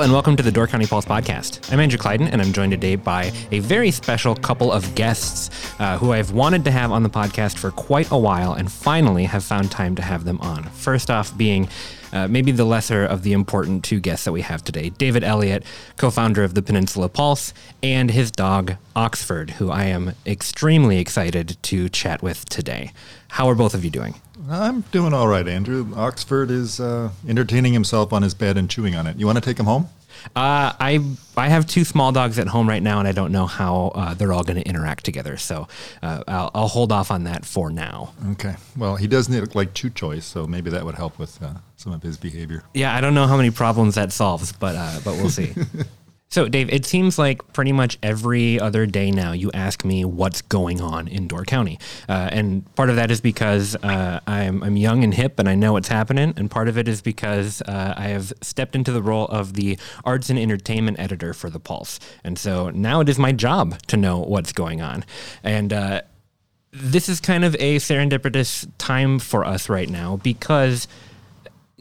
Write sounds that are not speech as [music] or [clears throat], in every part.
And welcome to the Door County Pulse podcast. I'm Andrew Kleidon, and I'm joined today by a very special couple of guests uh, who I've wanted to have on the podcast for quite a while and finally have found time to have them on. First off, being uh, maybe the lesser of the important two guests that we have today David Elliott, co founder of the Peninsula Pulse, and his dog, Oxford, who I am extremely excited to chat with today. How are both of you doing? I'm doing all right, Andrew. Oxford is uh, entertaining himself on his bed and chewing on it. You want to take him home? Uh, I I have two small dogs at home right now, and I don't know how uh, they're all going to interact together. So uh, I'll, I'll hold off on that for now. Okay. Well, he does need like chew choice, so maybe that would help with uh, some of his behavior. Yeah, I don't know how many problems that solves, but uh, but we'll see. [laughs] So, Dave, it seems like pretty much every other day now you ask me what's going on in Door County. Uh, and part of that is because uh, I'm, I'm young and hip and I know what's happening. And part of it is because uh, I have stepped into the role of the arts and entertainment editor for The Pulse. And so now it is my job to know what's going on. And, uh, this is kind of a serendipitous time for us right now because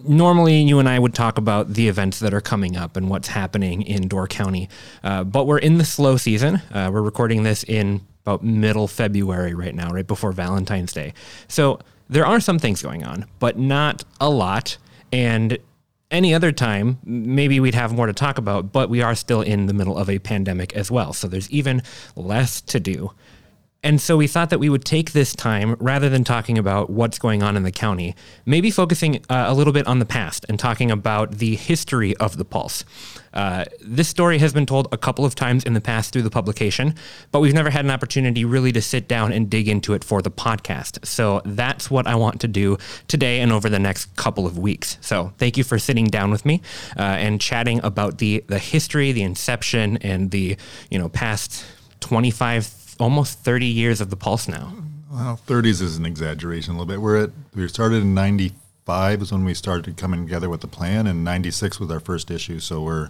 normally you and I would talk about the events that are coming up and what's happening in Door County, uh, but we're in the slow season. Uh, we're recording this in about middle February right now, right before Valentine's Day. So there are some things going on, but not a lot. And any other time, maybe we'd have more to talk about, but we are still in the middle of a pandemic as well. So there's even less to do. And so we thought that we would take this time, rather than talking about what's going on in the county, maybe focusing uh, a little bit on the past and talking about the history of the Pulse. Uh, this story has been told a couple of times in the past through the publication, but we've never had an opportunity really to sit down and dig into it for the podcast. So that's what I want to do today and over the next couple of weeks. So thank you for sitting down with me uh, and chatting about the the history, the inception, and the you know past 25 almost 30 years of the Pulse now. Well, 30s is an exaggeration a little bit. We're at we started in 95 is when we started coming together with the plan, and 96 was our first issue. So we're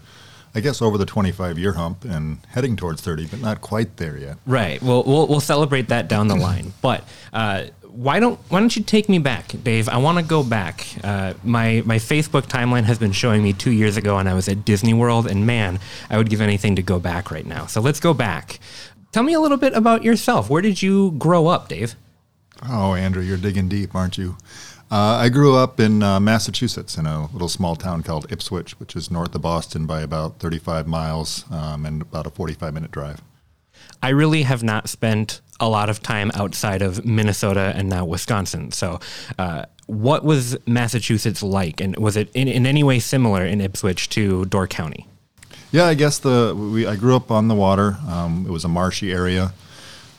I guess over the 25 year hump and heading towards 30, but not quite there yet. Right. Well, we'll, we'll celebrate that down the [laughs] line. But uh, why don't why don't you take me back, Dave? I want to go back. Uh, my my Facebook timeline has been showing me two years ago, and I was at Disney World, and man, I would give anything to go back right now. So let's go back. Tell me a little bit about yourself. Where did you grow up, Dave? Oh, Andrew, you're digging deep, aren't you? Uh, I grew up in uh, Massachusetts in a little small town called Ipswich, which is north of Boston by about 35 miles um, and about a 45 minute drive. I really have not spent a lot of time outside of Minnesota and now Wisconsin. So, uh, what was Massachusetts like? And was it in, in any way similar in Ipswich to Door County? Yeah, I guess the we I grew up on the water. Um, it was a marshy area.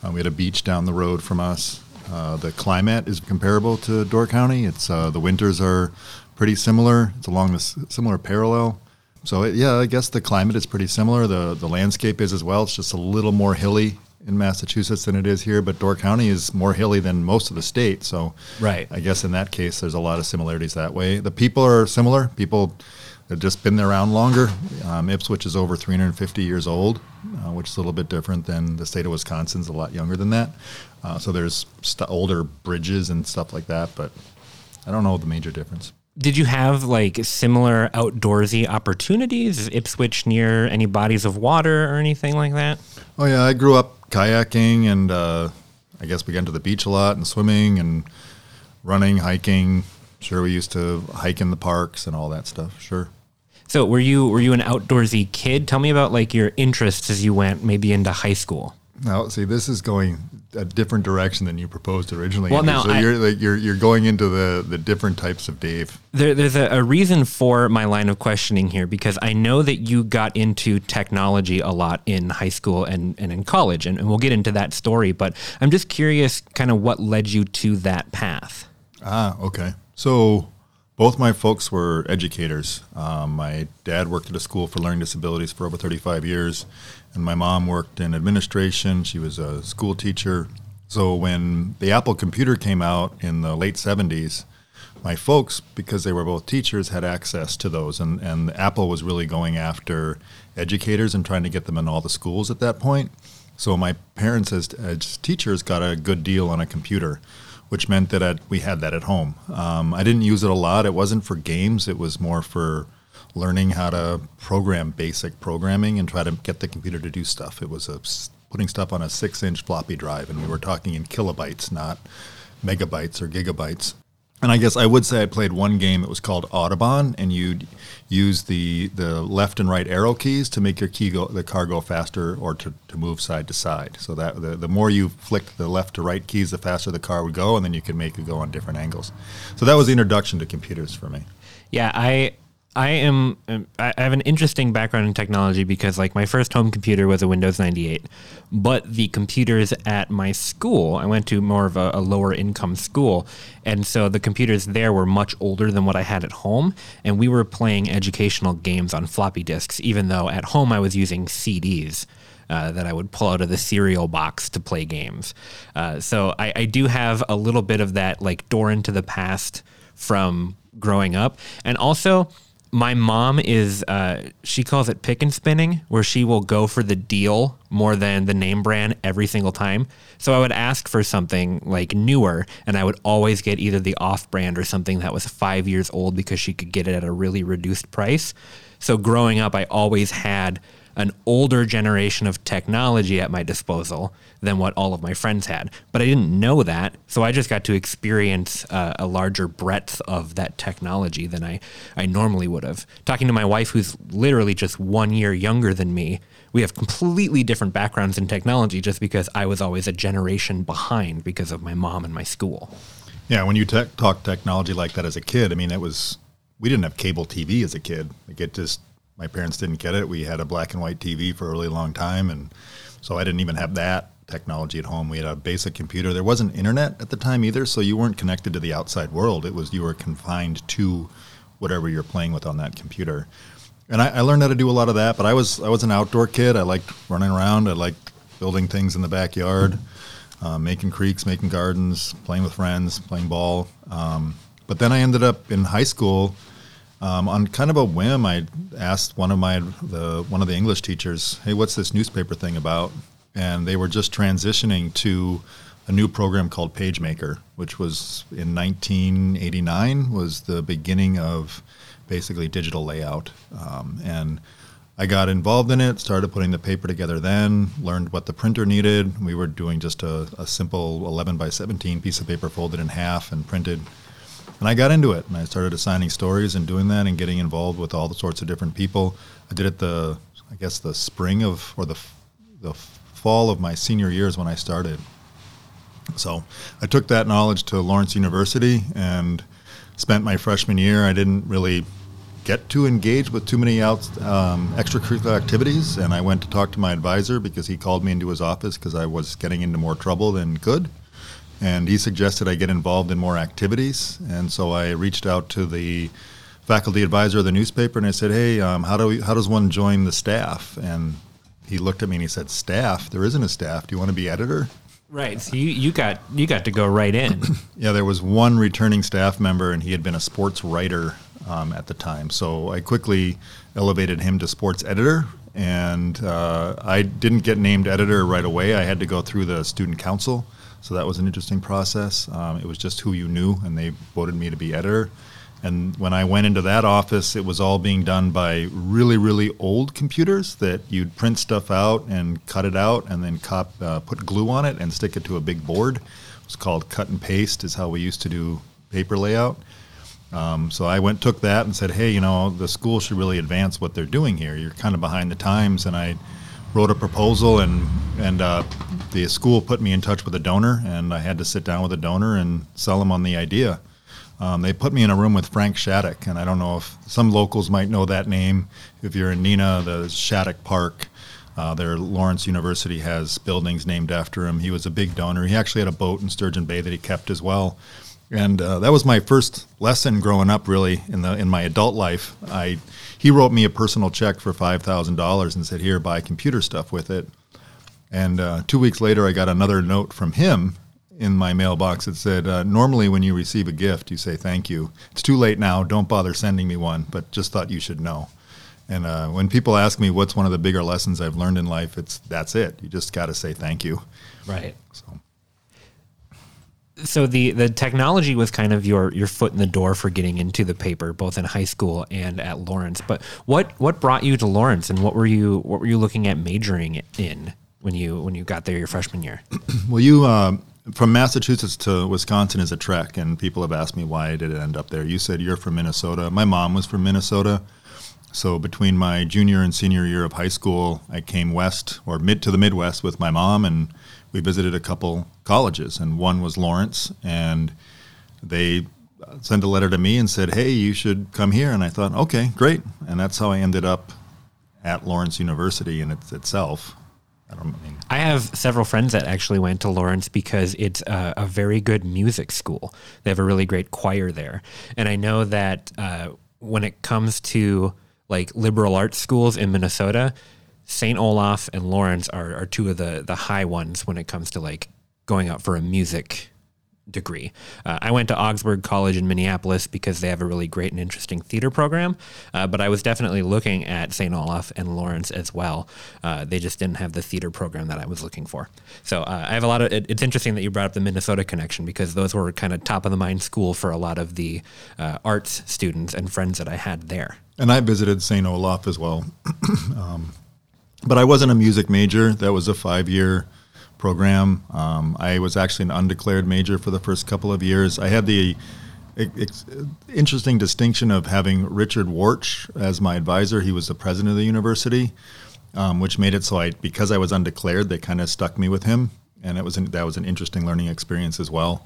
Uh, we had a beach down the road from us. Uh, the climate is comparable to Door County. It's uh, the winters are pretty similar. It's along this similar parallel. So it, yeah, I guess the climate is pretty similar. The the landscape is as well. It's just a little more hilly in Massachusetts than it is here, but Door County is more hilly than most of the state. So right, I guess in that case, there's a lot of similarities that way. The people are similar. People They've just been around longer. Um, Ipswich is over 350 years old, uh, which is a little bit different than the state of Wisconsin's a lot younger than that. Uh, so there's st- older bridges and stuff like that, but I don't know the major difference. Did you have like similar outdoorsy opportunities? Is Ipswich near any bodies of water or anything like that? Oh yeah, I grew up kayaking, and uh, I guess we got to the beach a lot and swimming and running, hiking. Sure, we used to hike in the parks and all that stuff. Sure. So were you were you an outdoorsy kid? Tell me about like your interests as you went maybe into high school. Now, see, this is going a different direction than you proposed originally. Well, now so I, you're like you're you're going into the the different types of Dave. There, there's a, a, reason for my line of questioning here because I know that you got into technology a lot in high school and, and in college, and, and we'll get into that story. But I'm just curious, kind of what led you to that path. Ah, okay. So both my folks were educators. Um, my dad worked at a school for learning disabilities for over 35 years, and my mom worked in administration. She was a school teacher So when the Apple computer came out in the late 70s, my folks, because they were both teachers, had access to those. And, and Apple was really going after educators and trying to get them in all the schools at that point. So my parents, as, as teachers, got a good deal on a computer, which meant that I'd, we had that at home. Um, I didn't use it a lot. It wasn't for games. It was more for learning how to program basic programming and try to get the computer to do stuff. It was a, putting stuff on a six-inch floppy drive, and we were talking in kilobytes, not megabytes or gigabytes. And I guess I would say I played one game. It was called Autobahn, and you'd use the, the left and right arrow keys to make your key go, the car go faster or to, to move side to side. So that the, the more you flicked the left to right keys, the faster the car would go, and then you could make it go on different angles. So that was the introduction to computers for me. Yeah, I I am um, I have an interesting background in technology because like my first home computer was a Windows 98, but the computers at my school, I went to more of a, a, lower income school, and so the computers there were much older than what I had at home, and we were playing educational games on floppy disks even though at home I was using CDs. Uh, that I would pull out of the cereal box to play games. Uh, so I, I do have a little bit of that like door into the past from growing up. And also, my mom is uh, she calls it pick and spinning where she will go for the deal more than the name brand every single time. So i would ask for something like newer and i would always get either the off brand or something that was five years old because she could get it at a really reduced price. So growing up i always had an older generation of technology at my disposal than what all of my friends had. But I didn't know that, so I just got to experience uh, a larger breadth of that technology than I, I normally would have. Talking to my wife, who's literally just one year younger than me, we have completely different backgrounds in technology just because I was always a generation behind because of my mom and my school. Yeah, when you te- talk technology like that as a kid, I mean, it was, we didn't have cable TV as a kid. Like it just, my parents didn't get it. We had a black and white TV for a really long time, and so I didn't even have that technology at home. We had a basic computer. There wasn't internet at the time either, so you weren't connected to the outside world. It was you were confined to whatever you're playing with on that computer. And I, I learned how to do a lot of that. But I was I was an outdoor kid. I liked running around. I liked building things in the backyard, uh, making creeks, making gardens, playing with friends, playing ball. Um, but then I ended up in high school um, on kind of a whim, I asked one of my the one of the English teachers, "Hey, what's this newspaper thing about?" And they were just transitioning to a new program called PageMaker, which was in 1989 was the beginning of basically digital layout. Um, and I got involved in it, started putting the paper together then, learned what the printer needed. We were doing just a, a simple 11 by 17 piece of paper folded in half and printed and I got into it, and I started assigning stories and doing that, and getting involved with all the sorts of different people. I did it the, I guess the spring of or the the fall of my senior years when I started. So I took that knowledge to Lawrence University and spent my freshman year. I didn't really get to engage with too many out, um, extracurricular activities, and I went to talk to my advisor because he called me into his office because I was getting into more trouble than good and he suggested I get involved in more activities. And so I reached out to the faculty advisor of the newspaper and I said, "Hey, um, how do we, how does one join the staff?" And he looked at me and he said, "Staff? There isn't a staff. Do you want to be editor?" Right. So you, you got you got to go right in. [clears throat] yeah, there was one returning staff member, and he had been a sports writer um, at the time. So I quickly elevated him to sports editor, and uh, I didn't get named editor right away. I had to go through the student council so that was an interesting process. Um, it was just who you knew, and they voted me to be editor. And when I went into that office, it was all being done by really, really old computers that you'd print stuff out and cut it out and then cop, uh, put glue on it and stick it to a big board. It was called cut and paste, is how we used to do paper layout. Um, so I went, took that and said, hey, you know, the school should really advance what they're doing here. You're kind of behind the times. And I wrote a proposal, and and uh, the school put me in touch with a donor, and I had to sit down with a donor and sell them on the idea. Um, they put me in a room with Frank Shattuck, and I don't know if some locals might know that name. If you're in Neenah, the Shattuck Park, uh, their Lawrence University has buildings named after him. He was a big donor. He actually had a boat in Sturgeon Bay that he kept as well. And uh, that was my first lesson growing up, really, in the in my adult life. I he wrote me a personal check for five thousand dollars and said, "Here, buy computer stuff with it." And uh, two weeks later, I got another note from him in my mailbox that said, uh, Normally, when you receive a gift, you say thank you. It's too late now. Don't bother sending me one, but just thought you should know. And uh, when people ask me what's one of the bigger lessons I've learned in life, it's that's it. You just got to say thank you. Right. So so the the technology was kind of your your foot in the door for getting into the paper both in high school and at Lawrence. But what what brought you to Lawrence and what were you what were you looking at majoring in when you when you got there your freshman year? [clears throat] Well you uh, from Massachusetts to Wisconsin is a trek and people have asked me why did it end up there. You said you're from Minnesota. My mom was from Minnesota. So between my junior and senior year of high school I came west or mid to the Midwest with my mom and we visited a couple colleges, and one was Lawrence, and they sent a letter to me and said, "Hey, you should come here." And I thought, "Okay, great," and that's how I ended up at Lawrence University in its, itself. I don't mean. I have several friends that actually went to Lawrence because it's a, a very good music school. They have a really great choir there, and I know that uh, when it comes to like liberal arts schools in Minnesota, St. Olaf and Lawrence are, are two of the the high ones when it comes to like going out for a music degree. Uh, I went to Augsburg College in Minneapolis because they have a really great and interesting theater program, uh, but I was definitely looking at St. Olaf and Lawrence as well. Uh, they just didn't have the theater program that I was looking for. So uh, I have a lot of. It, it's interesting that you brought up the Minnesota connection because those were kind of top of the mind school for a lot of the uh, arts students and friends that I had there. And I visited St. Olaf as well. [clears throat] um, but I wasn't a music major. That was a five year program. Um, I was actually an undeclared major for the first couple of years. I had the interesting distinction of having Richard Warch as my advisor. He was the president of the university, um, which made it so I, because I was undeclared, they kind of stuck me with him, and it was an, that was an interesting learning experience as well.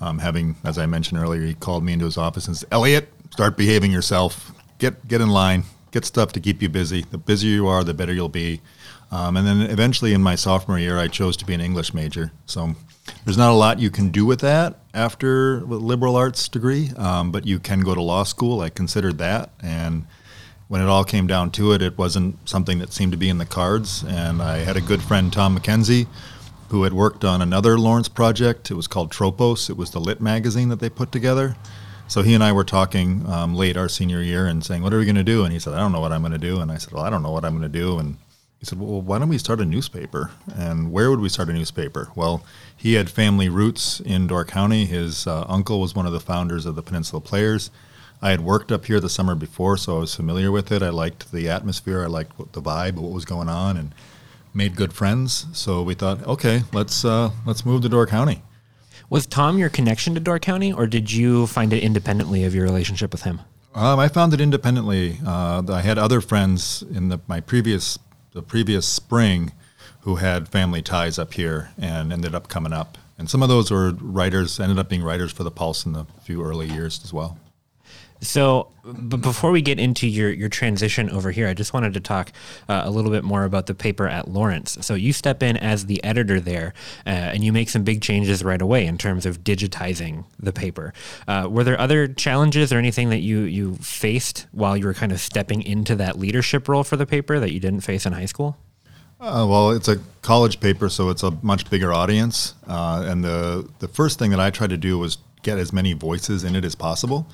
Um, having, as I mentioned earlier, he called me into his office and said, "Elliot, start behaving yourself. Get get in line get stuff to keep you busy. The busier you are, the better you'll be. Um, and then eventually in my sophomore year, I chose to be an English major. So there's not a lot you can do with that after a liberal arts degree, um, but you can go to law school. I considered that. And when it all came down to it, it wasn't something that seemed to be in the cards. And I had a good friend, Tom McKenzie, who had worked on another Lawrence project. It was called Tropos, it was the lit magazine that they put together. So he and I were talking um, late our senior year and saying, "What are we going to do?" And he said, "I don't know what I'm going to do." And I said, "Well, I don't know what I'm going to do." And he said, "Well, why don't we start a newspaper?" And where would we start a newspaper? Well, he had family roots in Door County. His uh, uncle was one of the founders of the Peninsula Players. I had worked up here the summer before, so I was familiar with it. I liked the atmosphere. I liked the vibe, what was going on, and made good friends. So we thought, okay, let's uh, let's move to Door County. Was Tom your connection to Door County, or did you find it independently of your relationship with him? Um, I found it independently. Uh, I had other friends in the, my previous the previous spring who had family ties up here and ended up coming up. And some of those were writers, ended up being writers for the Pulse in the few early years as well. So, but before we get into your, your transition over here, I just wanted to talk uh, a little bit more about the paper at Lawrence. So, you step in as the editor there, uh, and you make some big changes right away in terms of digitizing the paper. Uh, were there other challenges or anything that you you faced while you were kind of stepping into that leadership role for the paper that you didn't face in high school? Uh, well, it's a college paper, so it's a much bigger audience. Uh, and the the first thing that I tried to do was get as many voices in it as possible.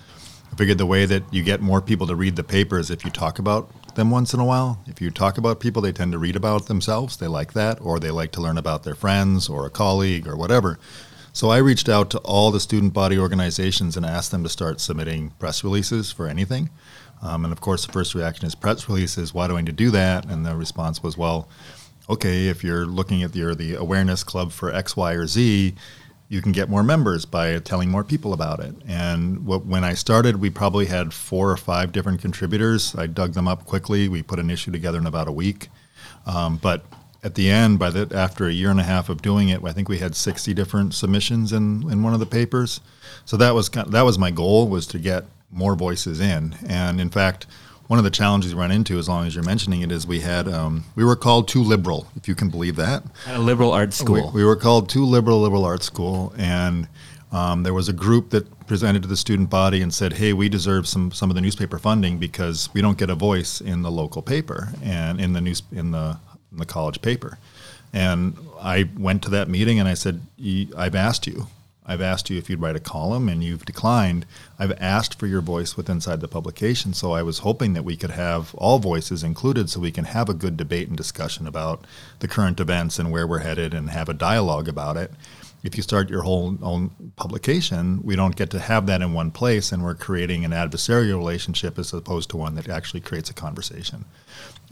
I figured the way that you get more people to read the paper is if you talk about them once in a while. If you talk about people, they tend to read about themselves. They like that, or they like to learn about their friends or a colleague or whatever. So I reached out to all the student body organizations and asked them to start submitting press releases for anything. Um, and of course, the first reaction is press releases. Why do I need to do that? And the response was, well, okay, if you're looking at your the awareness club for X, Y, or Z, you can get more members by telling more people about it. And what, when I started, we probably had four or five different contributors. I dug them up quickly. We put an issue together in about a week. Um, but at the end, by the after a year and a half of doing it, I think we had 60 different submissions in, in one of the papers. So that was that was my goal was to get more voices in. And in fact, one of the challenges we run into, as long as you're mentioning it, is we had um, we were called too liberal, if you can believe that. At a liberal arts school. We, we were called too liberal, liberal arts school, and um, there was a group that presented to the student body and said, "Hey, we deserve some some of the newspaper funding because we don't get a voice in the local paper and in the news in the in the college paper." And I went to that meeting and I said, I've asked you. I've asked you if you'd write a column and you've declined. I've asked for your voice with inside the publication. So I was hoping that we could have all voices included so we can have a good debate and discussion about the current events and where we're headed and have a dialogue about it if you start your whole own publication, we don't get to have that in one place, and we're creating an adversarial relationship as opposed to one that actually creates a conversation.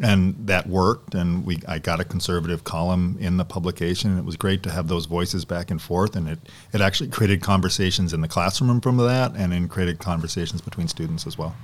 And that worked, and we I got a conservative column in the publication. And it was great to have those voices back and forth, and it it actually created conversations in the classroom from that, and then created conversations between students as well.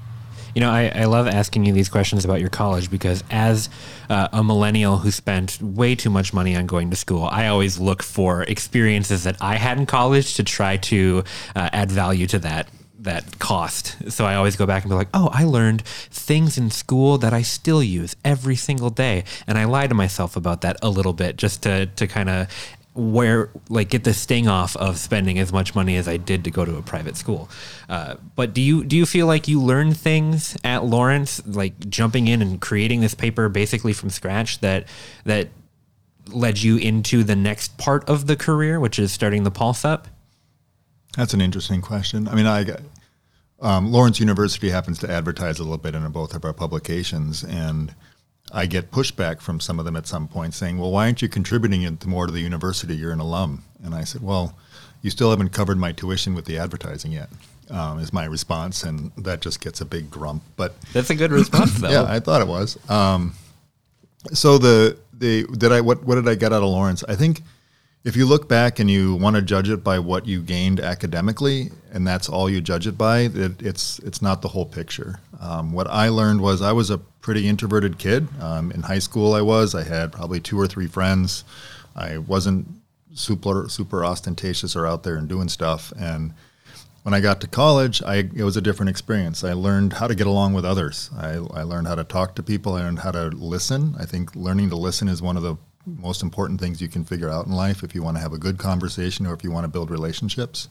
You know, I, I love asking you these questions about your college because as uh, a millennial who spent way too much money on going to school, I always look for experiences that I had in college to try to uh, add value to that that cost. So I always go back and be like, oh, I learned things in school that I still use every single day. And I lie to myself about that a little bit just to, to kind of where like get the sting off of spending as much money as I did to go to a private school. Uh, but do you do you feel like you learned things at Lawrence, like jumping in and creating this paper basically from scratch that that led you into the next part of the career, which is starting the Pulse Up? That's an interesting question. I mean, I um, Lawrence University happens to advertise a little bit in both of our publications, and I get pushback from some of them at some point saying, well, why aren't you contributing more to the university? You're an alum. And I said, well, you still haven't covered my tuition with the advertising yet. Um, is my response, and that just gets a big grump. But that's a good response, though. [clears throat] yeah, I thought it was. Um, so the the did I what what did I get out of Lawrence? I think if you look back and you want to judge it by what you gained academically, and that's all you judge it by, it, it's it's not the whole picture. Um, what I learned was I was a pretty introverted kid. Um, in high school, I was. I had probably two or three friends. I wasn't super super ostentatious or out there and doing stuff. And when I got to college, I, it was a different experience. I learned how to get along with others. I, I learned how to talk to people. I learned how to listen. I think learning to listen is one of the most important things you can figure out in life if you want to have a good conversation or if you want to build relationships.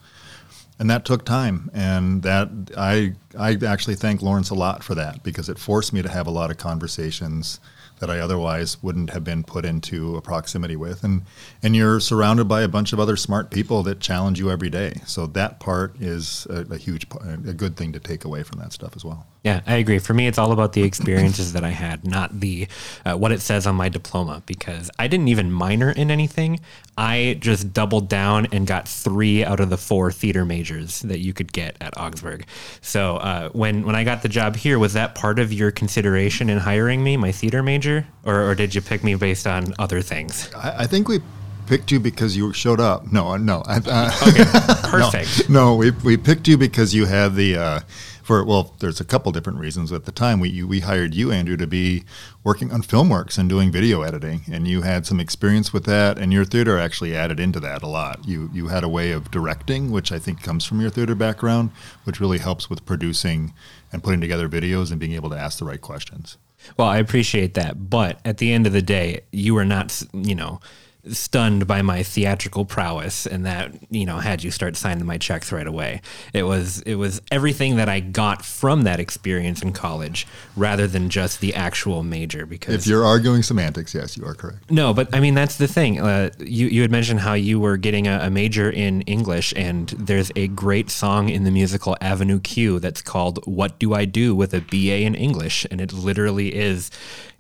And that took time, and that I I actually thank Lawrence a lot for that because it forced me to have a lot of conversations that I otherwise wouldn't have been put into a proximity with. And and you're surrounded by a bunch of other smart people that challenge you every day. So that part is a, a huge, a good thing to take away from that stuff as well. Yeah, I agree. For me, it's all about the experiences that I had, not the uh, what it says on my diploma. Because I didn't even minor in anything. I just doubled down and got three out of the four theater majors that you could get at Augsburg. So uh, when when I got the job here, was that part of your consideration in hiring me, my theater major, or, or did you pick me based on other things? I, I think we picked you because you showed up. No, no. Uh, okay, [laughs] perfect. no, no, we we picked you because you had the. Uh, for well, there's a couple different reasons. At the time, we you, we hired you, Andrew, to be working on FilmWorks and doing video editing, and you had some experience with that, and your theater actually added into that a lot. You you had a way of directing, which I think comes from your theater background, which really helps with producing and putting together videos and being able to ask the right questions. Well, I appreciate that, but at the end of the day, you are not, you know stunned by my theatrical prowess and that you know had you start signing my checks right away. It was it was everything that i got from that experience in college rather than just the actual major because if you're arguing semantics yes you are correct. No but i mean that's the thing. Uh, you, you had mentioned how you were getting a, a major in english and there's a great song in the musical avenue q that's called what do i do with a ba in english? And it literally is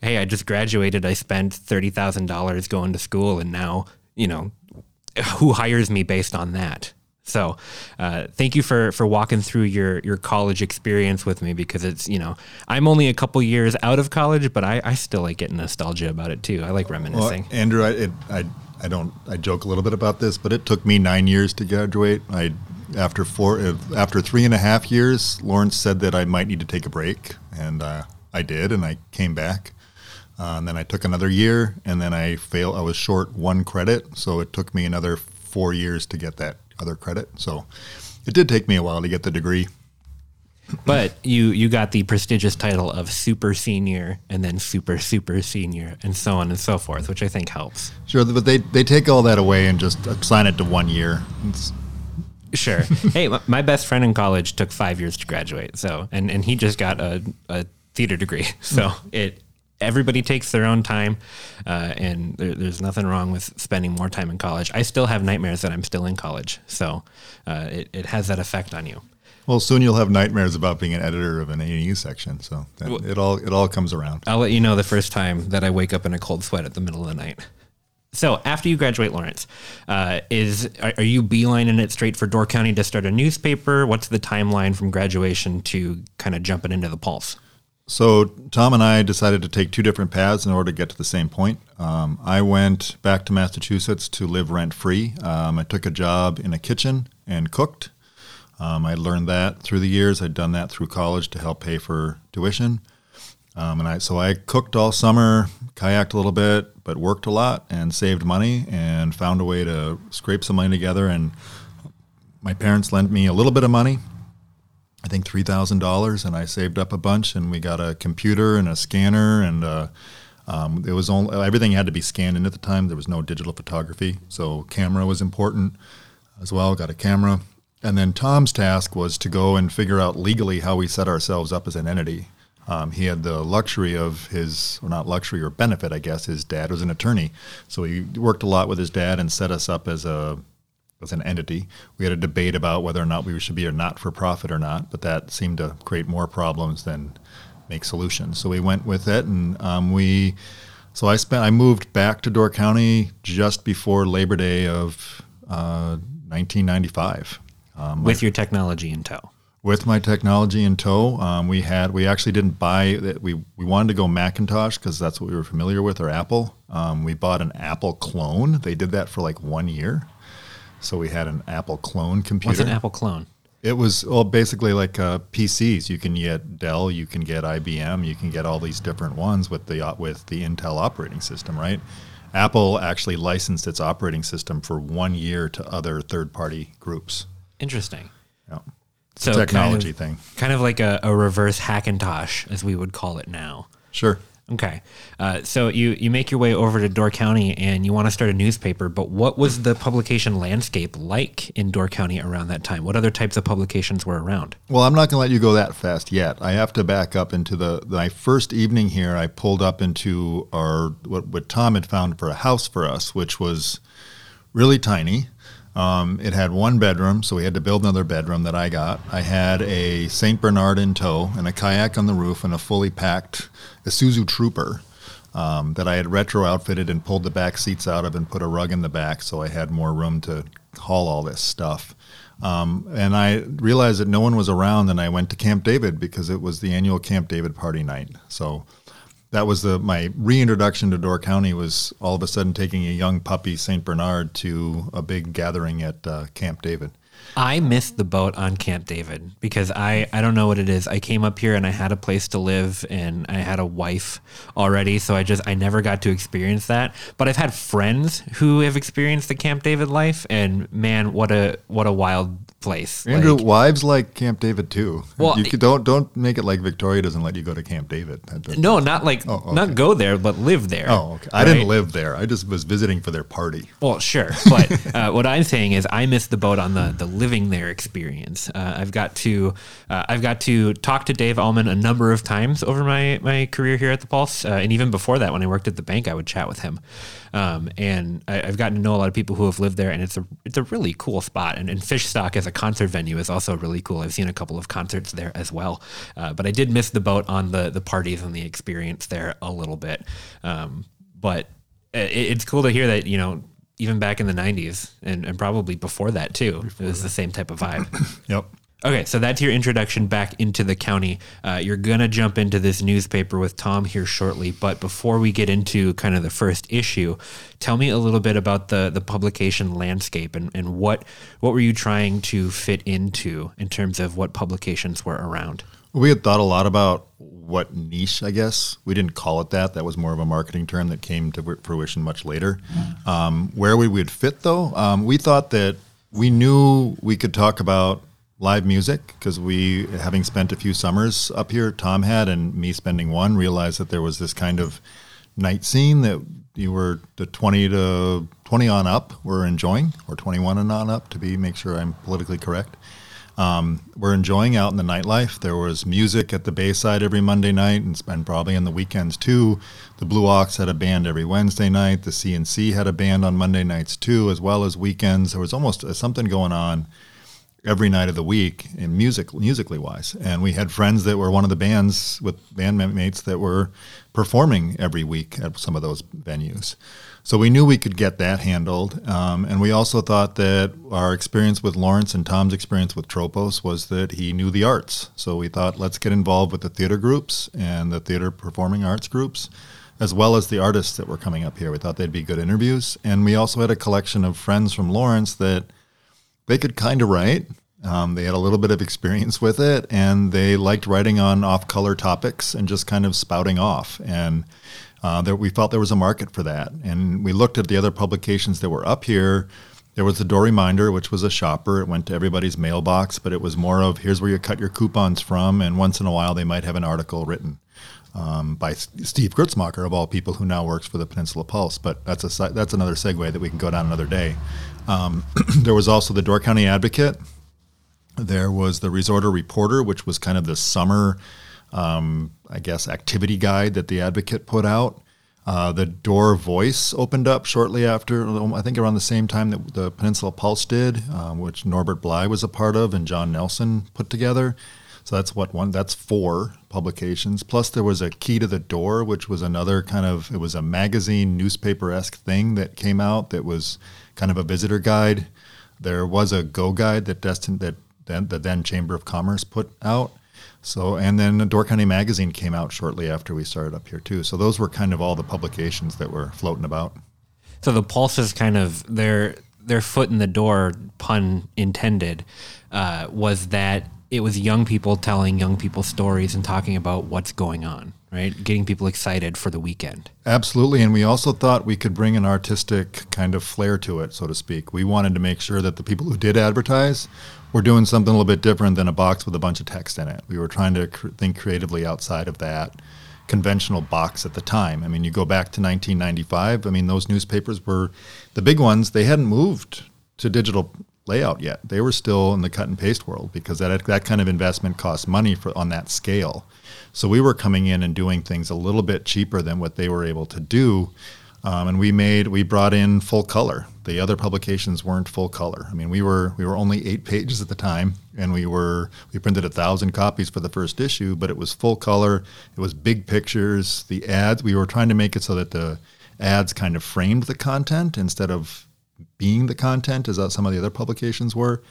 hey, I just graduated. I spent thirty thousand dollars going to school, and now you know who hires me based on that. So, uh, thank you for for walking through your your college experience with me because it's you know I'm only a couple years out of college, but I, I still like getting nostalgia about it too. I like reminiscing. Well, Andrew, I, it, I I don't I joke a little bit about this, but it took me nine years to graduate. I after four after three and a half years, Lawrence said that I might need to take a break, and uh, I did, and I came back. Uh, and then I took another year, and then I failed. I was short one credit, so it took me another four years to get that other credit. So it did take me a while to get the degree. But you you got the prestigious title of super senior, and then super super senior, and so on and so forth, which I think helps. Sure, but they they take all that away and just assign it to one year. It's, Sure. [laughs] hey, my best friend in college took five years to graduate. So, and, and he just got a, a theater degree. [laughs] So it everybody takes their own time, uh, and there, there's nothing wrong with spending more time in college. I still have nightmares that I'm still in college, so uh, it, it has that effect on you. Well, soon you'll have nightmares about being an editor of an A&E section, so that, it all it all comes around. I'll let you know the first time that I wake up in a cold sweat at the middle of the night. So after you graduate, Lawrence, uh, is are, are, you beelining it straight for Door County to start a newspaper? What's the timeline from graduation to kind of jumping into the pulse? So Tom and I decided to take two different paths in order to get to the same point. Um, I went back to Massachusetts to live rent free. Um, I took a job in a kitchen and cooked. Um, I learned that through the years. I'd done that through college to help pay for tuition. Um, and I so I cooked all summer, kayaked a little bit, but worked a lot and saved money and found a way to scrape some money together. And my parents lent me a little bit of money, I think three thousand dollars, and I saved up a bunch. And we got a computer and a scanner, and uh, um, it was only everything had to be scanned in at the time. There was no digital photography, so camera was important as well. Got a camera. And then Tom's task was to go and figure out legally how we set ourselves up as an entity. Um, he had the luxury of his, or not luxury or benefit, I guess. His dad was an attorney, so he worked a lot with his dad and set us up as a as an entity. We had a debate about whether or not we should be a not for profit or not, but that seemed to create more problems than make solutions. So we went with it, and um, we. So I spent. I moved back to Door County just before Labor Day of uh, 1995. Um, with your technology in tow with my technology in tow. Um, we had we actually didn't buy that. we we wanted to go Macintosh because that's what we were familiar with or Apple. Um, we bought an Apple clone. They did that for like one year, so we had an Apple clone computer. What's an Apple clone? It was well basically like uh, PCs. You can get Dell, you can get IBM, you can get all these different ones with the uh, with the Intel operating system, right? Apple actually licensed its operating system for one year to other third party groups. Interesting. Yeah so technology kind of, thing. Kind of like a, a, reverse Hackintosh, as we would call it now. Sure. Okay. Uh, so you, you make your way over to Door County and you want to start a newspaper, but what was the publication landscape like in Door County around that time? What other types of publications were around? Well, I'm not going to let you go that fast yet. I have to back up into the my first evening here. I pulled up into our what, what Tom had found for a house for us, which was really tiny. Um, it had one bedroom, so we had to build another bedroom that I got. I had a St. Bernard in tow and a kayak on the roof and a fully packed Isuzu Trooper um, that I had retro outfitted and pulled the back seats out of and put a rug in the back so I had more room to haul all this stuff. Um, and I realized that no one was around, and I went to Camp David because it was the annual Camp David party night. So that was the my reintroduction to Door County was all of a sudden taking a young puppy Saint Bernard to a big gathering at uh, Camp David. I missed the boat on Camp David because I, I don't know what it is. I came up here and I had a place to live and I had a wife already, so I just I never got to experience that. But I've had friends who have experienced the Camp David life and man, what a what a wild place. Andrew, like, wives like Camp David too. Well, you don't don't make it like Victoria doesn't let you go to Camp David. No, not like oh, okay. not go there, but live there. Oh, okay. I didn't live there. I just was visiting for their party. Well, sure, but [laughs] uh, what I'm saying is I missed the boat on the the living there experience. Uh, I've got to uh, I've got to talk to Dave Allman a number of times over my my career here at the Pulse, uh, and even before that, when I worked at the bank, I would chat with him. Um, and I, have gotten to know a lot of people who have lived there, and it's a it's a really cool spot. And, and Fishstock as a concert venue is also really cool. I've seen a couple of concerts there as well. Uh, but I did miss the boat on the the parties and the experience there a little bit. Um, but it, it's cool to hear that you know even back in the 90s and, and probably before that too before it was that. the same type of vibe [coughs] yep Okay, so that's your introduction back into the county. Uh, you're going to jump into this newspaper with Tom here shortly, but before we get into kind of the first issue, tell me a little bit about the, the publication landscape and, and what, what were you trying to fit into in terms of what publications were around? We had thought a lot about what niche, I guess. We didn't call it that. That was more of a marketing term that came to fruition much later. Um, where we would fit, though, um, we thought that we knew we could talk about live music because we, having spent a few summers up here, Tom had, and me spending one, realized that there was this kind of night scene that you were the 20 to 20 on up were enjoying, or 21 and on up to be make sure I'm politically correct. Um, were enjoying out in the nightlife. There was music at the Bayside every Monday night, and, and probably on the weekends too. The Blue Ox had a band every Wednesday night. The C&C had a band on Monday nights too, as well as weekends. There was almost uh, something going on every night of the week in music musically wise and we had friends that were one of the bands with bandmates that were performing every week at some of those venues so we knew we could get that handled um, and we also thought that our experience with lawrence and tom's experience with tropos was that he knew the arts so we thought let's get involved with the theater groups and the theater performing arts groups as well as the artists that were coming up here we thought they'd be good interviews and we also had a collection of friends from lawrence that they could kind of write. Um, they had a little bit of experience with it, and they liked writing on off-color topics and just kind of spouting off. And uh, we felt there was a market for that. And we looked at the other publications that were up here. There was the Door Reminder, which was a shopper. It went to everybody's mailbox, but it was more of here's where you cut your coupons from, and once in a while they might have an article written um, by Steve Grutzmacher, of all people, who now works for the Peninsula Pulse. But that's a that's another segue that we can go down another day. Um, [clears throat] there was also the Door County Advocate. There was the Resorter Reporter, which was kind of the summer, um, I guess, activity guide that the Advocate put out. Uh, the Door Voice opened up shortly after, I think around the same time that the Peninsula Pulse did, um, which Norbert Blei was a part of and John Nelson put together. So that's what one. That's four publications. Plus, there was a Key to the Door, which was another kind of. It was a magazine, newspaper esque thing that came out that was kind of a visitor guide. There was a Go guide that Destin that then the then Chamber of Commerce put out. So and then Door County Magazine came out shortly after we started up here too. So those were kind of all the publications that were floating about. So the Pulse is kind of their their foot in the door, pun intended, uh, was that it was young people telling young people stories and talking about what's going on, right? Getting people excited for the weekend. Absolutely. And we also thought we could bring an artistic kind of flair to it, so to speak. We wanted to make sure that the people who did advertise were doing something a little bit different than a box with a bunch of text in it. We were trying to cr- think creatively outside of that conventional box at the time. I mean, you go back to 1995, I mean, those newspapers were the big ones, they hadn't moved to digital layout yet. They were still in the cut and paste world because that that kind of investment costs money for on that scale. So we were coming in and doing things a little bit cheaper than what they were able to do. Um, and we made we brought in full color. The other publications weren't full color. I mean, we were we were only eight pages at the time, and we were we printed a thousand copies for the first issue, but it was full color. It was big pictures. The ads we were trying to make it so that the ads kind of framed the content instead of being the content as some of the other publications were.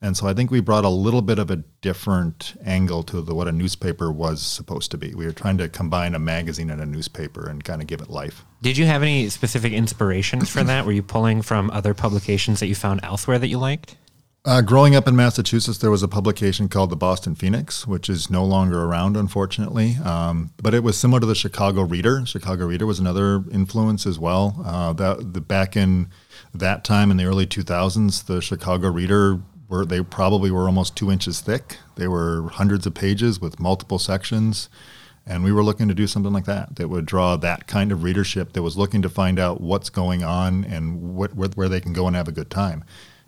And so I think we brought a little bit of a different angle to the, what a newspaper was supposed to be. We were trying to combine a magazine and a newspaper and kind of give it life. Did you have any specific inspirations for that? Were you pulling from other publications that you found elsewhere that you liked? Uh, growing up in Massachusetts, there was a publication called the Boston Phoenix, which is no longer around, unfortunately. Um, but it was similar to the Chicago Reader. Chicago Reader was another influence as well. Uh, that the back in that time in the early 2000s, the Chicago Reader were they probably were almost two inches thick. They were hundreds of pages with multiple sections, and we were looking to do something like that that would draw that kind of readership that was looking to find out what's going on and what, where, where they can go and have a good time.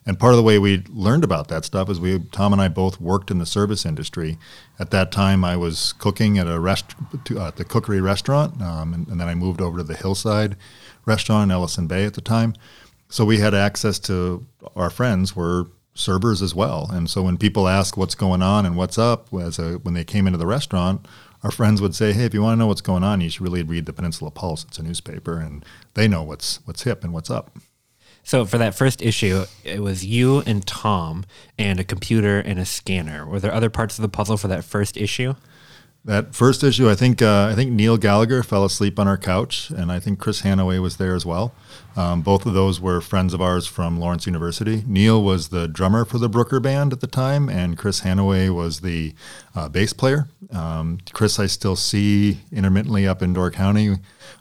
And part of the way we learned about that stuff is we Tom and I both worked in the service industry. At that time, I was cooking at a rest uh, the Cookery restaurant, um, and, and then I moved over to the Hillside restaurant in Ellison Bay at the time. So we had access to our friends were servers as well. And so when people ask what's going on and what's up, as a, when they came into the restaurant, our [laughs] friends would say, "Hey, if you want to know what's going on, you should really read the Peninsula Pulse. It's a newspaper, and they know what's what's hip and what's up." So for that first issue, it was you and Tom and a computer and a scanner. Were there other parts of the puzzle for that first issue? That first issue, I think uh, I think Neil Gallagher fell asleep on our couch, and I think Chris Hanaway was there as well. Um, both of those were friends of ours from Lawrence University. Neil was the drummer for the Brooker Band at the time, and Chris Hanaway was the uh, bass player. Um, Chris, I still see intermittently up in Door County,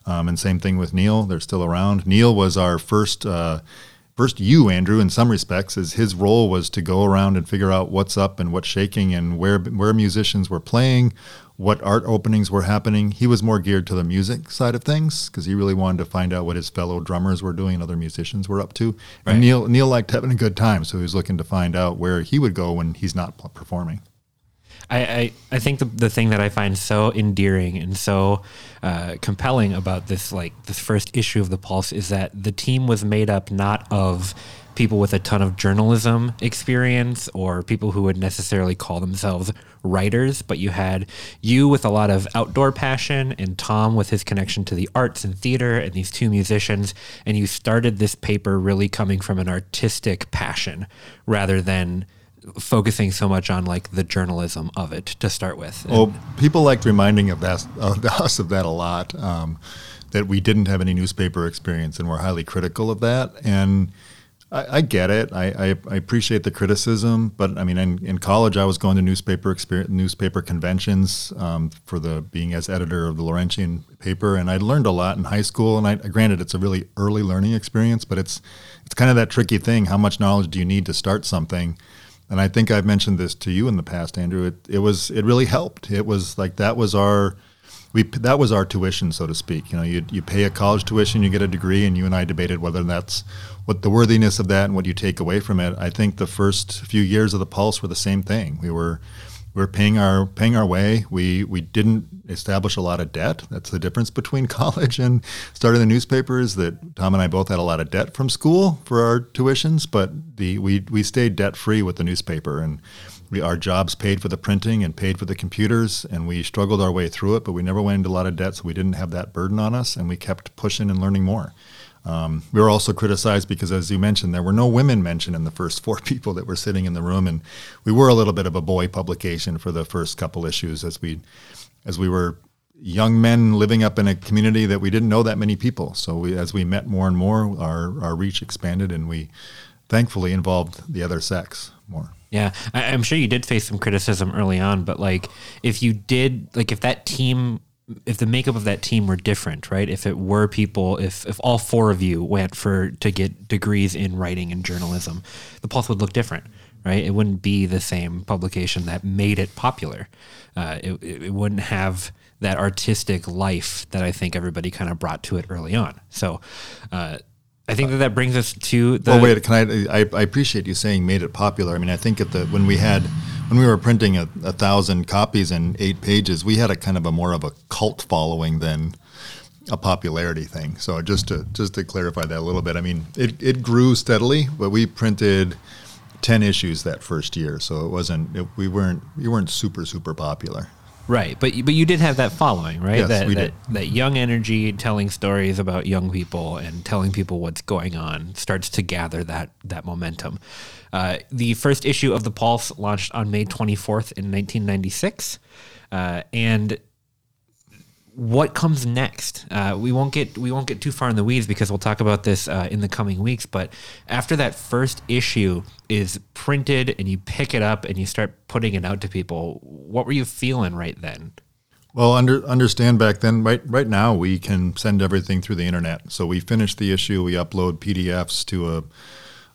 um, and same thing with Neil. They're still around. Neil was our first. Uh, first you, Andrew, in some respects, is his role was to go around and figure out what's up and what's shaking and where where musicians were playing, what art openings were happening. He was more geared to the music side of things because he really wanted to find out what his fellow drummers were doing and other musicians were up to. Right. And Neil Neil liked having a good time, so he was looking to find out where he would go when he's not performing. I, I, I, think the, the thing that I find so endearing and so uh, compelling about this like this first issue of the Pulse is that the team was made up not of people with a ton of journalism experience or people who would necessarily call themselves writers, but you had you with a lot of outdoor passion and Tom with his connection to the arts and theater and these two musicians. And you started this paper really coming from an artistic passion rather than focusing so much on like the journalism of it to start with. Well, people liked reminding of that, of [laughs] us of that a lot. Um, that we didn't have any newspaper experience, and we're highly critical of that. And I, I get it. I, I, I, appreciate the criticism, but I mean, in, in college, I was going to newspaper newspaper conventions um, for the being as editor of the Lawrentian paper, and I learned a lot in high school. And I, granted, it's a really early learning experience, but it's it's kind of that tricky thing. How much knowledge do you need to start something? and I think I've mentioned this to you in the past, Andrew. It, it was it really helped. It was like that was our we that was our tuition, so to speak. You know, you you pay a college tuition, you get a degree, and you and I debated whether that's what the worthiness of that and what you take away from it. I think the first few years of the Pulse were the same thing. We were we were paying our paying our way. We we didn't establish a lot of debt. That's the difference between [laughs] college and starting the newspapers. That Tom and I both had a lot of debt from school for our tuitions, but the we we stayed debt free with the newspaper, and we our jobs paid for the printing and paid for the computers, and we struggled our way through it. But we never went into a lot of debt, so we didn't have that burden on us, and we kept pushing and learning more. Um, we were also criticized because, as you mentioned, there were no women mentioned in the first four [laughs] people that were sitting in the room, and we were a little bit of a boy publication for the first couple issues as we, as we were young men living up in a community that we didn't know that many people. So we, as we met more and more, our our reach expanded, and we thankfully involved the other sex more. Yeah, I, am sure you did face some criticism early on, but like if you did, like if that team if the makeup of that team were different, right? If it were people, if if all four of you went for to get degrees in writing and journalism, the Pulse would look different, right? It wouldn't be the same publication that made it popular. Uh, it, it wouldn't have that artistic life that I think everybody kind of brought to it early on. So. Uh, I think that that brings us to the. Well, wait. Can I, I? I appreciate you saying made it popular. I mean, I think at the when we had when we were printing a, a, thousand copies in eight pages, we had a kind of a more of a cult following than a popularity thing. So just to just to clarify that a little bit, I mean, it, it grew steadily, but we printed ten issues that first year, so it wasn't it, we weren't we weren't super super popular. Right, but but you did have that following, right? Yes, that, we that, did. that young energy, telling stories about young people and telling people what's going on, starts to gather that that momentum. Uh, the first issue of the Pulse launched on May 24th in 1996, uh, and what comes next? Uh, we won't get we won't get too far in the weeds because we'll talk about this uh, in the coming weeks. But after that first issue is printed and you pick it up and you start putting it out to people, what were you feeling right then? Well, under, understand back then, right right now we can send everything through the internet. So we finish the issue, we upload PDFs to a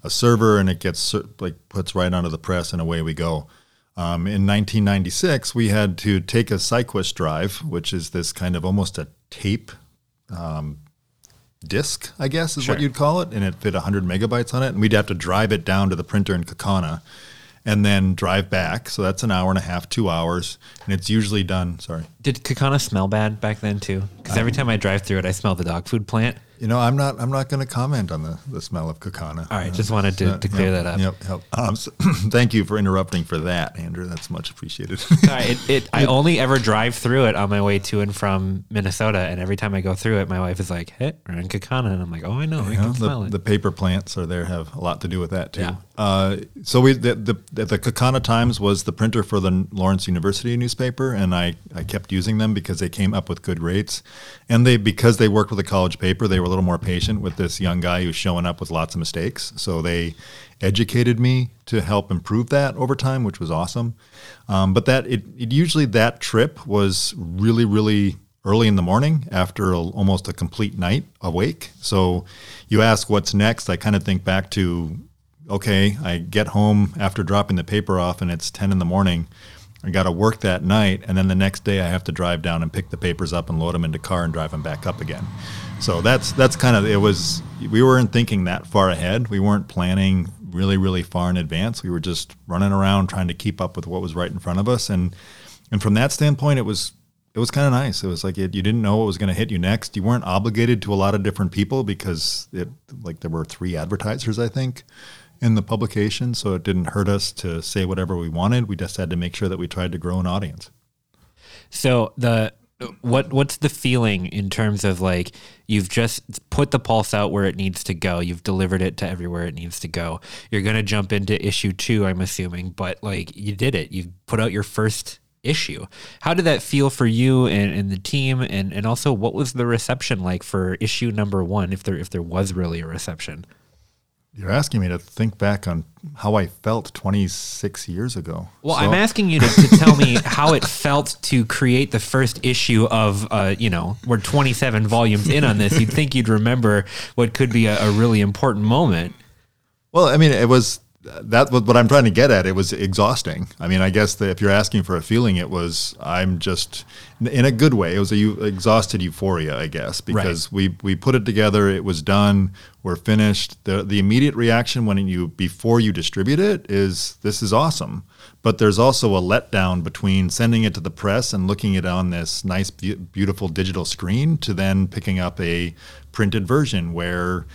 a server, and it gets like puts right onto the press, and away we go. Um, in 1996, we had to take a SyQuest drive, which is this kind of almost a tape um, disk, I guess is sure. what you'd call it, and it fit 100 megabytes on it. And we'd have to drive it down to the printer in Kaukauna and then drive back. So that's an hour and a half, two hours, and it's usually done. Sorry. Did Kaukauna smell bad back then too? Because every time I drive through it, I smell the dog food plant. You know, I'm not. I'm not going to comment on the, the smell of Kaukauna. All right, just wanted to, uh, to clear yep, that up. Yep. yep. Um, so [clears throat] thank you for interrupting for that, Andrew. That's much appreciated. it, it, I [laughs] only ever drive through it on my way to and from Minnesota, and every time I go through it, my wife is like, "Hey, we're in Kaukauna," and I'm like, "Oh, I know. I can the, smell it." The paper plants are there have a lot to do with that too. Yeah. Uh, so we the, the the Kaukauna Times was the printer for the Lawrence University newspaper, and I I kept using them because they came up with good rates, and they because they worked with a college paper, they were a little more patient with this young guy who's showing up with lots of mistakes. So they educated me to help improve that over time, which was awesome. Um, but that it, it usually that trip was really really early in the morning after a, almost a complete night awake. So you ask what's next. I kind of think back to, okay, I get home after dropping the paper off and it's 10 in the morning. I got to work that night, and then the next day I have to drive down and pick the papers up and load them into car and drive them back up again. So that's that's kind of it was. We weren't thinking that far ahead. We weren't planning really really far in advance. We were just running around trying to keep up with what was right in front of us, and and from that standpoint, it was it was kind of nice. It was like it, you didn't know what was going to hit you next. You weren't obligated to a lot of different people because it like there were three advertisers, I think, in the publication, so it didn't hurt us to say whatever we wanted. We just had to make sure that we tried to grow an audience. So the what what's the feeling in terms of like you've just put the pulse out where it needs to go. You've delivered it to everywhere it needs to go. You're going to jump into issue 2 i'm assuming but like you did it. You've put out your first issue. How did that feel for you and, and the team? And and also what was the reception like for issue number 1 if there if there was really a reception you're asking me to think back on how I felt 26 years ago. Well, so. I'm asking you to, to tell me [laughs] how it felt to create the first issue of, uh, you know, we're 27 volumes in on this. You'd think you'd remember what could be a, a really important moment. Well, I mean, it was that what I'm trying to get at. It was exhausting. I mean, I guess that if you're asking for a feeling, it was I'm just in a good way. It was a exhausted euphoria, I guess, because right. we we put it together. It was done. We're finished. the The immediate reaction when you before you distribute it is this is awesome. But there's also a letdown between sending it to the press and looking it on this nice, beautiful digital screen to then picking up a printed version where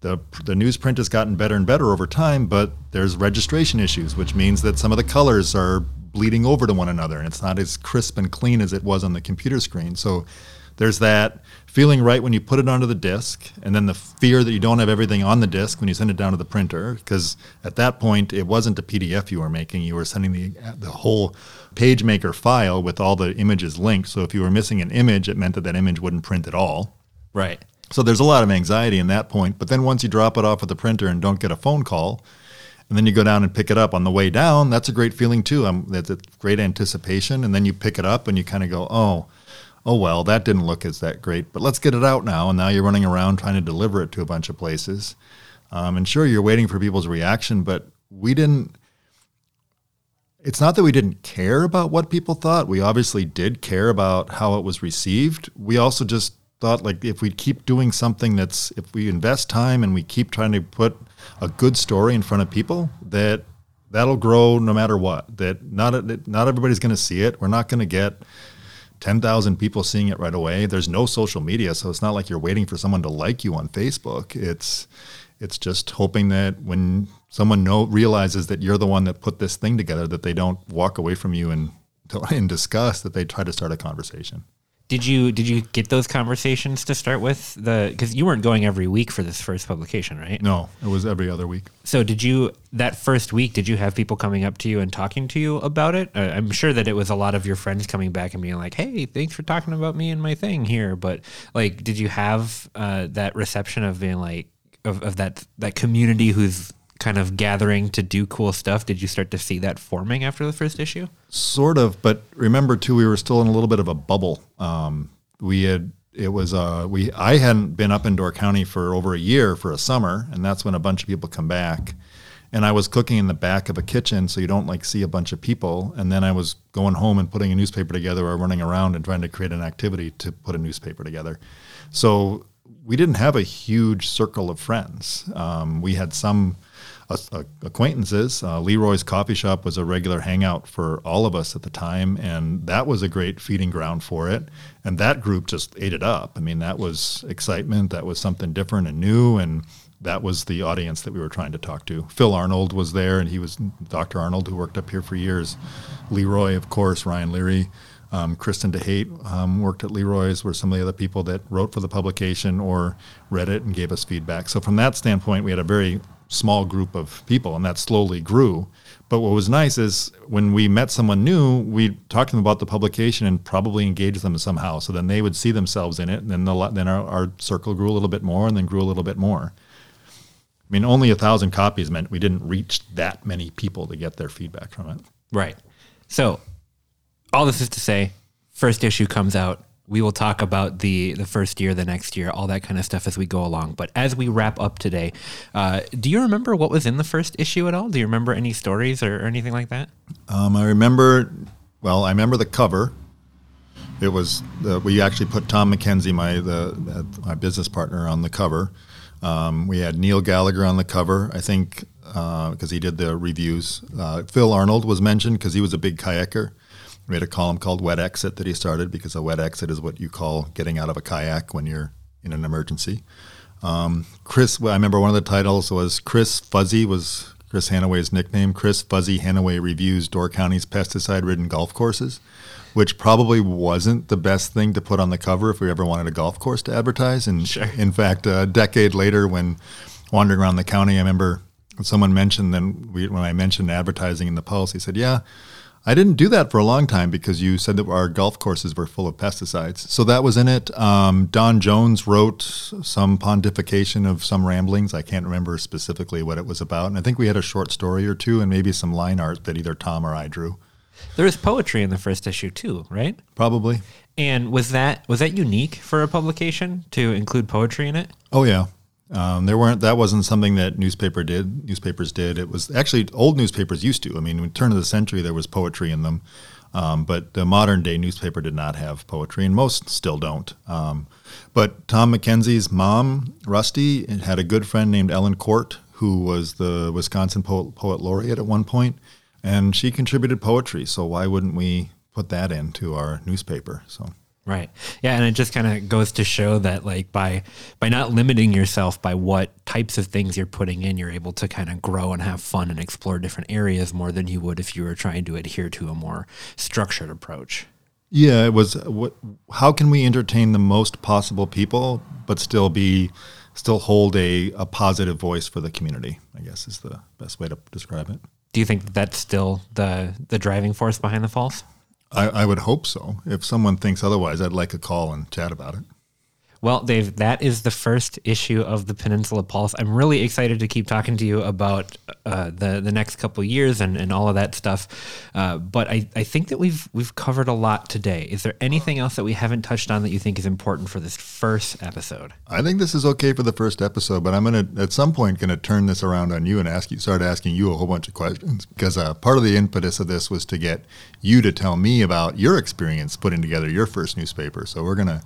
the, the newsprint has gotten better and better over time, but there's registration issues, which means that some of the colors are bleeding over to one another and it's not as crisp and clean as it was on the computer screen. So there's that feeling right when you put it onto the disk, and then the fear that you don't have everything on the disk when you send it down to the printer, because at that point it wasn't a PDF you were making; you were sending the the whole PageMaker file with all the images linked. So if you were missing an image, it meant that that image wouldn't print at all. Right. So there's a lot of anxiety in that point. But then once you drop it off at the printer and don't get a phone call, and then you go down and pick it up on the way down, that's a great feeling too. Um, that's a great anticipation. And then you pick it up and you kind of go, oh, oh well, that didn't look as that great, but let's get it out now. And now you're running around trying to deliver it to a bunch of places. Um, and sure, you're waiting for people's reaction, but we didn't. It's not that we didn't care about what people thought. We obviously did care about how it was received. We also just thought like if we keep doing something that's if we invest time and we keep trying to put a good story in front of people that that'll grow no matter what. That not not everybody's going to see it. We're not going to get 10,000 people seeing it right away. There's no social media so it's not like you're waiting for someone to like you on Facebook. It's it's just hoping that when someone know realizes that you're the one that put this thing together that they don't walk away from you in in [laughs] disgust that they try to start a conversation did you did you get those conversations to start with the because you weren't going every week for this first publication, right? No, it was every other week. So did you that first week? Did you have people coming up to you and talking to you about it? I'm sure that it was a lot of your friends coming back and being like, "Hey, thanks for talking about me and my thing here." But like, did you have uh, that reception of being like of, of that that community who's kind of gathering to do cool stuff. Did you start to see that forming after the first issue? Sort of, but remember too, we were still in a little bit of a bubble. Um, we had it was uh, we I hadn't been up in Door County for over a year for a summer, and that's when a bunch of people come back. And I was cooking in the back of a kitchen, so you don't like see a bunch of people. And then I was going home and putting a newspaper together, or running around and trying to create an activity to put a newspaper together. So we didn't have a huge circle of friends. Um, we had some acquaintances. Uh, Leroy's Coffee Shop was a regular hangout for all of us at the time, and that was a great feeding ground for it. And that group just ate it up. I mean, that was excitement. That was something different and new, and that was the audience that we were trying to talk to. Phil Arnold was there, and he was Dr. Arnold, who worked up here for years. Leroy, of course, Ryan Leary. Um, Kristen DeHate um, worked at Leroy's, were some of the other people that wrote for the publication or read it and gave us feedback. So, from that standpoint, we had a very small group of people, and that slowly grew. But what was nice is when we met someone new, we talked to them about the publication and probably engaged them somehow. So then they would see themselves in it, and then the, then our, our circle grew a little bit more, and then grew a little bit more. I mean, only a thousand copies meant we didn't reach that many people to get their feedback from it. Right. So, all this is to say, first issue comes out. We will talk about the the first year, the next year, all that kind of stuff as we go along. But as we wrap up today, uh, do you remember what was in the first issue at all? Do you remember any stories or, or anything like that? Um, I remember, well, I remember the cover. It was the, we actually put Tom McKenzie, my the, my business partner, on the cover. Um, we had Neil Gallagher on the cover. I think because uh, he did the reviews. Uh, Phil Arnold was mentioned because he was a big kayaker. We had a column called Wet Exit that he started because a wet exit is what you call getting out of a kayak when you're in an emergency. Um, Chris, well, I remember one of the titles was Chris Fuzzy was Chris Hanaway's nickname. Chris Fuzzy Hanaway reviews Door County's pesticide-ridden golf courses, which probably wasn't the best thing to put on the cover if we ever wanted a golf course to advertise. And sure. in fact, a decade later, when wandering around the county, I remember someone mentioned then we, when I mentioned advertising in the Pulse, he said, "Yeah." I didn't do that for a long time because you said that our golf courses were full of pesticides. So that was in it. Um, Don Jones wrote some pontification of some ramblings. I can't remember specifically what it was about. And I think we had a short story or two and maybe some line art that either Tom or I drew. There was poetry in the first issue too, right? Probably. And was that was that unique for a publication to include poetry in it? Oh yeah. Um, there weren't. That wasn't something that newspaper did. Newspapers did. It was actually old newspapers used to. I mean, in turn of the century, there was poetry in them, um, but the modern day newspaper did not have poetry, and most still don't. Um, but Tom McKenzie's mom, Rusty, had a good friend named Ellen Kort, who was the Wisconsin poet, poet laureate at one point, and she contributed poetry. So why wouldn't we put that into our newspaper? So. Right. Yeah, and it just kind of goes to show that like by by not limiting yourself by what types of things you're putting in, you're able to kind of grow and have fun and explore different areas more than you would if you were trying to adhere to a more structured approach. Yeah, it was uh, what how can we entertain the most possible people but still be still hold a, a positive voice for the community, I guess is the best way to describe it. Do you think that that's still the the driving force behind the Pulse? I, I, would hope so. If someone thinks otherwise, I'd like a call and chat about it. Well, Dave, that is the first issue of the Peninsula Pulse. I'm really excited to keep talking to you about uh, the the next couple years and, and all of that stuff. Uh, but I, I think that we've we've covered a lot today. Is there anything else that we haven't touched on that you think is important for this first episode? I think this is okay for the first episode, but I'm gonna at some point gonna turn this around on you and ask you start asking you a whole bunch of questions because uh, part of the impetus of this was to get you to tell me about your experience putting together your first newspaper. So we're gonna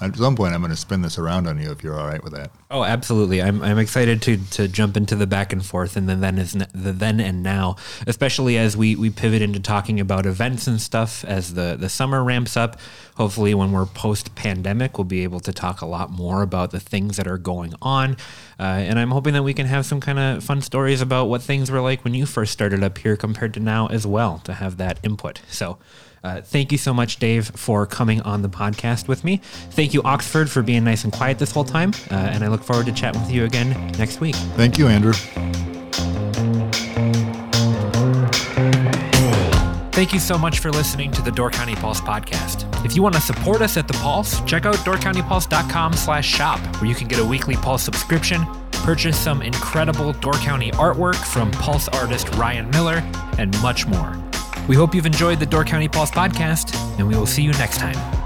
at some point, I'm going to spin this around on you if you're all right with that. Oh, absolutely. I'm, I'm excited to to jump into the back and forth and the then is the then and now, especially as we we pivot into talking about events and stuff as the the summer ramps up. Hopefully, when we're post pandemic, we'll be able to talk a lot more about the things that are going on. Uh, and I'm hoping that we can have some kind of fun stories about what things were like when you first started up here compared to now as well to have that input. So. Uh, thank you so much, Dave, for coming on the podcast with me. Thank you, Oxford, for being nice and quiet this whole time. Uh, and I look forward to chatting with you again next week. Thank you, Andrew. Thank you so much for listening to the Door County Pulse podcast. If you want to support us at the Pulse, check out doorcountypulse.com slash shop, where you can get a weekly Pulse subscription, purchase some incredible Door County artwork from Pulse artist Ryan Miller, and much more. We hope you've enjoyed the Door County Pulse podcast, and we will see you next time.